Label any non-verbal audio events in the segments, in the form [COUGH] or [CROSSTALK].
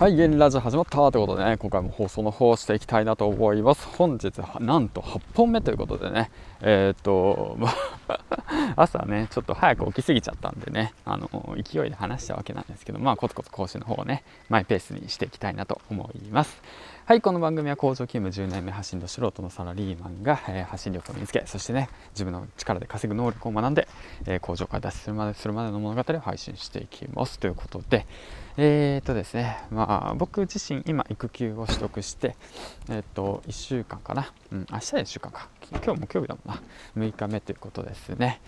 はい、ゲンラジオ始まったということでね、今回も放送の方をしていきたいなと思います。本日はなんと8本目ということでね、えー、っと、[LAUGHS] 朝ね、ちょっと早く起きすぎちゃったんでね、あの、勢いで話したわけなんですけど、まあ、コツコツ講師の方をね、マイペースにしていきたいなと思います。はい、この番組は工場勤務10年目発信の素人のサラリーマンが、えー、発信力を身につけ、そしてね、自分の力で稼ぐ能力を学んで、えー、工場から脱出するまでするまでの物語を配信していきます。ということで、えー、っとですね、まあ、僕自身今育休を取得して、えー、っと1週間かな、うん、明日で1週間か。今日木曜日だもんな。6日目ということですね。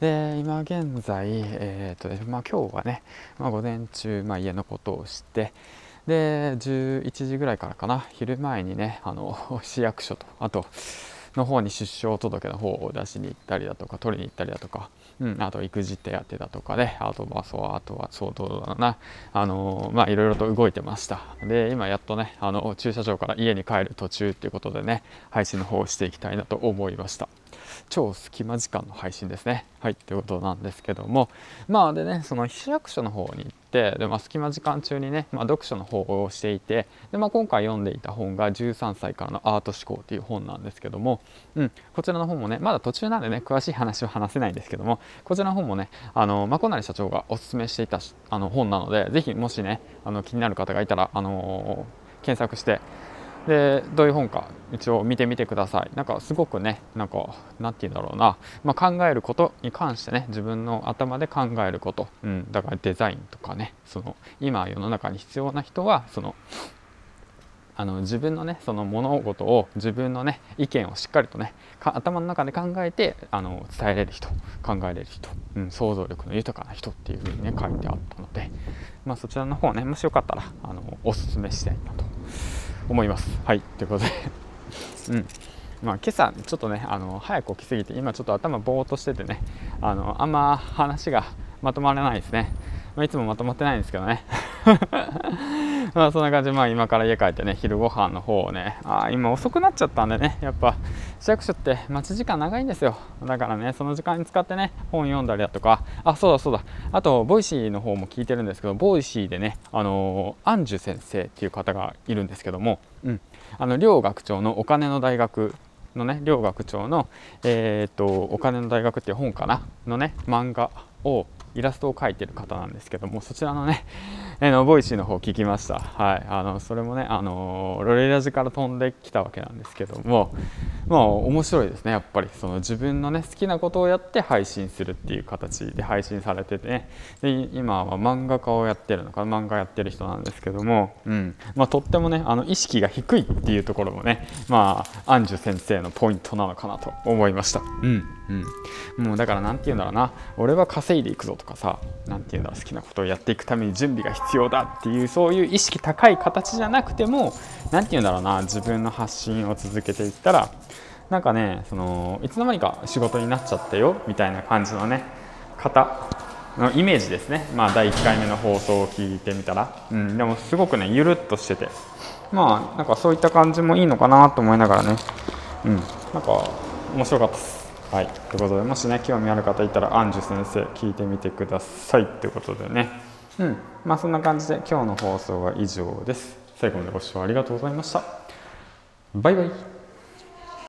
で今現在、えー、っとまあ、今日はね、まあ、午前中、まあ、家のことをしてで11時ぐらいからかな。昼前にねあの [LAUGHS] 市役所とあとの方に出生届の方を出しに行ったりだとか取りに行ったりだとか、うん、あと育児手当だとかであとまあそうあとは相当だな。あのまあいろいろと動いてました。で今やっとねあの駐車場から家に帰る途中っていうことでね配信の方をしていきたいなと思いました。超隙間時間の配信ですね。はいっていうことなんですけども。まあでねその市役所の方に行ってで、まあ、隙間時間中にね、まあ、読書の方をしていてで、まあ、今回読んでいた本が13歳からのアート思考という本なんですけども、うん、こちらの本もねまだ途中なんでね詳しい話は話せないんですけどもこちらの本もねあのまこなり社長がおすすめしていたあの本なので是非もしねあの気になる方がいたら、あのー、検索してでどういう本か一応見てみてください。なんかすごくねなんかなんて言うんだろうな、まあ、考えることに関してね自分の頭で考えること、うん、だからデザインとかねその今世の中に必要な人はそのあの自分のねその物事を自分のね意見をしっかりとね頭の中で考えてあの伝えれる人考えれる人、うん、想像力の豊かな人っていうふうにね書いてあったので、まあ、そちらの方ねもしよかったらあのおすすめしたいなと思います。はいということで。うん。まあ、今朝ちょっとねあの早く起きすぎて今ちょっと頭ぼーっとしててねあのあんま話がまとまらないですね、まあ、いつもまとまってないんですけどね。[LAUGHS] まあそんな感じ。で、まあ、今から家帰ってね昼ご飯の方をねあ今遅くなっちゃったんでねやっぱ市役所って待ち時間長いんですよ。だからねその時間に使ってね本読んだりだとか。あそうだそうだ。あと Voicy の方も聞いてるんですけど Voicy でねあのー、あんじゅ先生っていう方がいるんですけども、うん、あの両学長のお金の大学のね両学長の、えー、っとお金の大学っていう本かな？のね漫画をイラストを描いてる方なんですけどもそちらのね [LAUGHS] えの Voicy の方聞きました。はい、あのそれもね、あのロレラジから飛んできたわけなんですけども、まあ面白いですね。やっぱりその自分のね好きなことをやって配信するっていう形で配信されててね、で今は漫画家をやってるのか漫画やってる人なんですけども、うん、まあとってもねあの意識が低いっていうところもね、まああんじゅ先生のポイントなのかなと思いました。うんうん、もうだから何て言うんだろうな、俺は稼いでいくぞとかさ、何て言うんだろう。好きなことをやっていくために準備が必要だっていうそういう意識高い形じゃなくても何て言うんだろうな。自分の発信を続けていったらなんかねそのいつの間にか仕事になっちゃったよみたいな感じのね方のイメージですね。まあ第1回目の放送を聞いてみたら、うん、でもすごくねゆるっとしてて。まあなんかそういった感じもいいのかなと思いながらね。うん。なんか面白かったです。はい、ということでもしね興味ある方いたらアンジュ先生聞いてみてください。ということでね。うん。まあそんな感じで今日の放送は以上です。最後までご視聴ありがとうございました。バイバイ